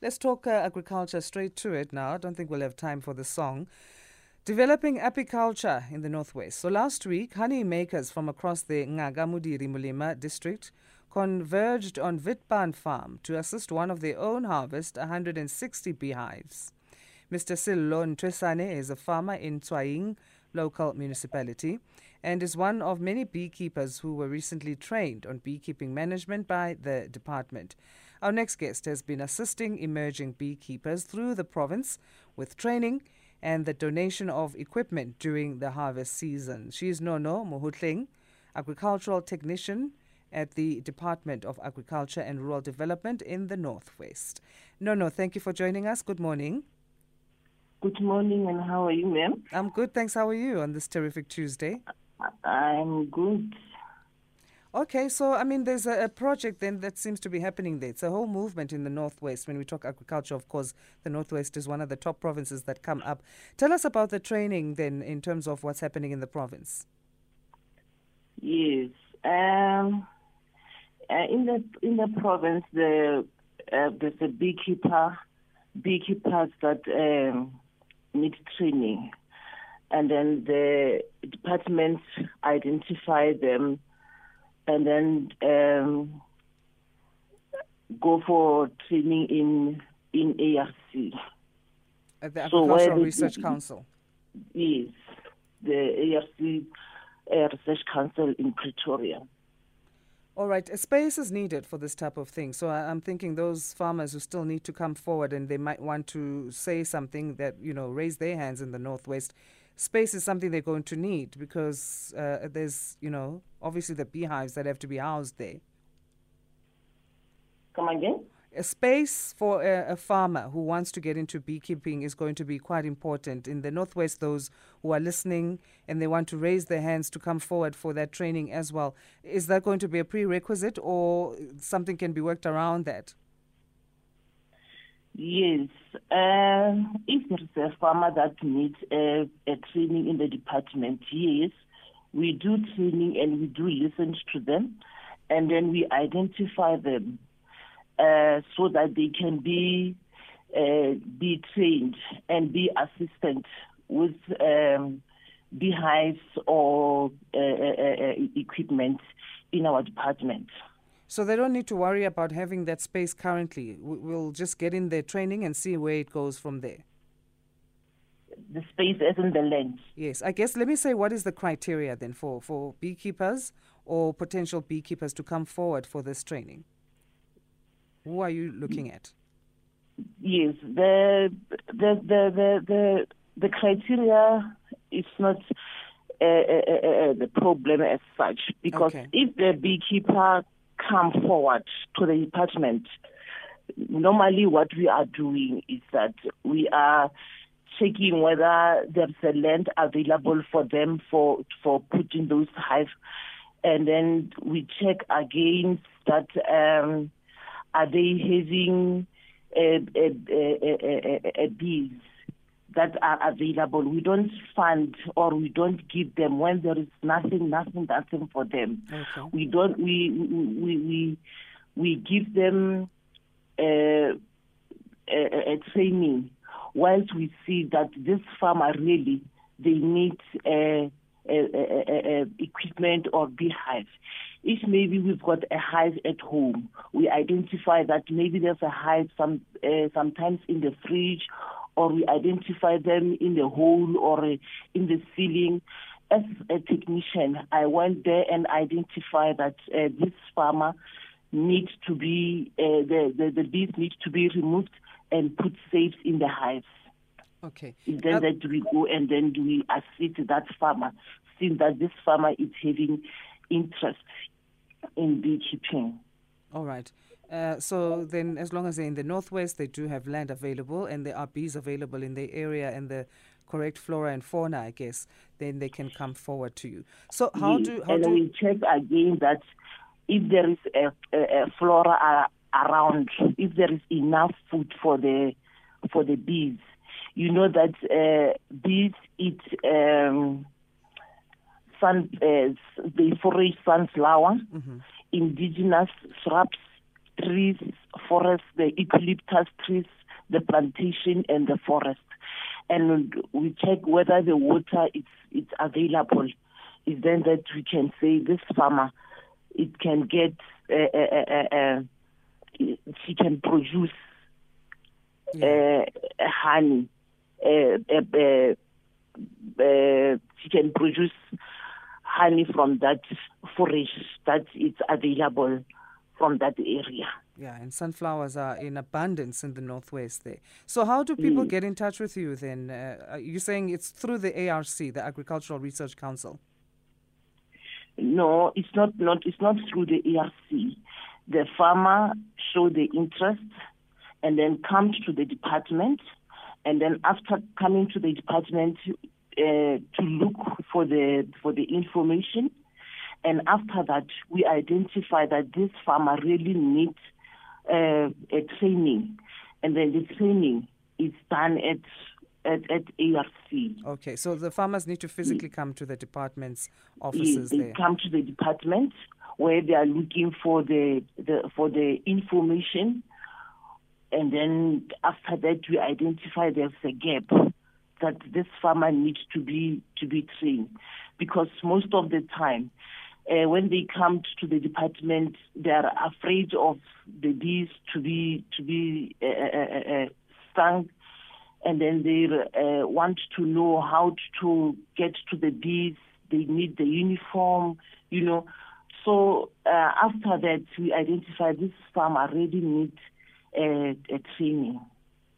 Let's talk uh, agriculture straight to it now. I don't think we'll have time for the song. Developing apiculture in the Northwest. So last week, honey makers from across the Ngaka Modiri Molema district converged on Witpan Farm to assist one of their own harvest 160 beehives. Mr. Sello Nthoesane is a farmer in Tswaing local municipality and is one of many beekeepers who were recently trained on beekeeping management by the department. Our next guest has been assisting emerging beekeepers through the province with training and the donation of equipment during the harvest season. She is Nono Mohotlheng, agricultural technician at the Department of Agriculture and Rural Development in the Northwest. Nono, thank you for joining us. Good morning. Good morning, and how are you, ma'am? I'm good, thanks. How are you on this terrific Tuesday? I'm good. Okay, so I mean, there's a, a, project then that seems to be happening there. It's a whole movement in the Northwest. When we talk agriculture, of course, the Northwest is one of the top provinces that come up. Tell us about the training then in terms of what's happening in the province. Yes. Um, uh, in the in the province, the, uh, there's a beekeeper, beekeepers that um, need training, and then the departments identify them and then um, go for training in in ARC. At the Agricultural so Research Council. Yes, the ARC uh, Research Council in Pretoria. All right, a space is needed for this type of thing. So I'm thinking those farmers who still need to come forward and they might want to say something that, you know, raise their hands in the Northwest space is something they're going to need because uh, there's, you know, obviously the beehives that have to be housed there. Come again? A space for a, a, farmer who wants to get into beekeeping is going to be quite important. In the Northwest, those who are listening and they want to raise their hands to come forward for that training as well, is that going to be a prerequisite or something can be worked around that? Yes. Uh, if there is a farmer that needs a, a, training in the department, yes, we do training and we do listen to them, and then we identify them uh, so that they can be uh, be trained and be assistant with um, beehives or uh, uh, uh, equipment in our department. So they don't need to worry about having that space currently. We'll just get in their training and see where it goes from there. The space isn't the land. Yes, I guess let me say what is the criteria then for, for beekeepers or potential beekeepers to come forward for this training? Who are you looking at? Yes, the the the the the, the criteria is not uh, uh, uh, the problem as such because okay. if the beekeeper come forward to the department, normally what we are doing is that we are checking whether there's a land available for them for for putting those hives, and then we check against that um, are they having a, a, a, a bees that are available. We don't fund or we don't give them when there is nothing, nothing, nothing for them. Okay. We don't. We we we we give them a, a, a training once we see that this farmer really they need a, equipment or beehive. If maybe we've got a hive at home, we identify that maybe there's a hive some uh, sometimes in the fridge or we identify them in the hole or in the ceiling. As a technician, I went there and identified that uh, this farmer needs to be, uh, the, the, the bees need to be removed and put safe in the hives. Okay. And Then uh, that we go and then we assist that farmer, since that this farmer is having interest in beekeeping. All right. Uh, so then, as long as they're in the northwest, they do have land available, and there are bees available in the area and the correct flora and fauna, I guess. Then they can come forward to you. So how do how and do we check again that if there is a, a, a flora around, if there is enough food for the for the bees, you know that uh, bees eat. Um, sun, uh, they forage sunflower, mm-hmm. indigenous shrubs, trees, forests, the eucalyptus trees, the plantation, and the forest. And we check whether the water is it's available. Is then that we can say this farmer, it can get, uh, uh, uh, she can produce yeah. honey. she can produce honey from that forage that is available from that area. Yeah, and sunflowers are in abundance in the northwest there. So, how do people mm. get in touch with you then? Uh, you're saying it's through the ARC, the Agricultural Research Council? No, it's not. Not it's not through the ARC. The farmer show the interest, and then comes to the department, and then after coming to the department uh, to look for the for the information, and after that we identify that this farmer really needs uh, a training, and then the training is done at at, at ARC. Okay, so the farmers need to physically come to the department's offices. They there. come to the department where they are looking for the, the for the information, and then after that we identify there's a gap that this farmer needs to be to be trained, because most of the time uh, when they come to the department, they are afraid of the bees to be to be uh, uh, uh, uh stung, and then they uh, want to know how to get to the bees. They need the uniform, you know. So after that, we identify this farm already needs a training.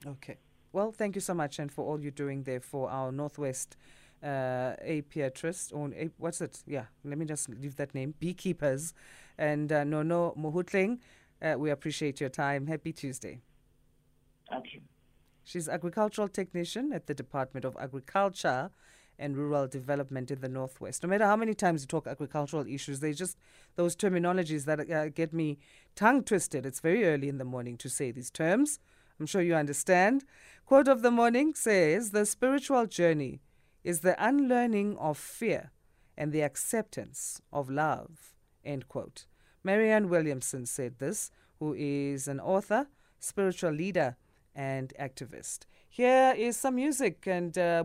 Okay. Well, thank you so much, and for all you're doing there for our Northwest uh, apiarist or a, what's it? Yeah, let me just leave that name. Beekeepers and uh, Nono Mohotlheng. Uh, we appreciate your time. Happy Tuesday. Okay. She's agricultural technician at the Department of Agriculture and Rural Development in the Northwest. No matter how many times you talk agricultural issues, they just those terminologies that uh, get me tongue twisted. It's very early in the morning to say these terms. I'm sure you understand. Quote of the morning says The spiritual journey is the unlearning of fear and the acceptance of love. End quote. Marianne Williamson said this, who is an author, spiritual leader, and activist. Here is some music and uh.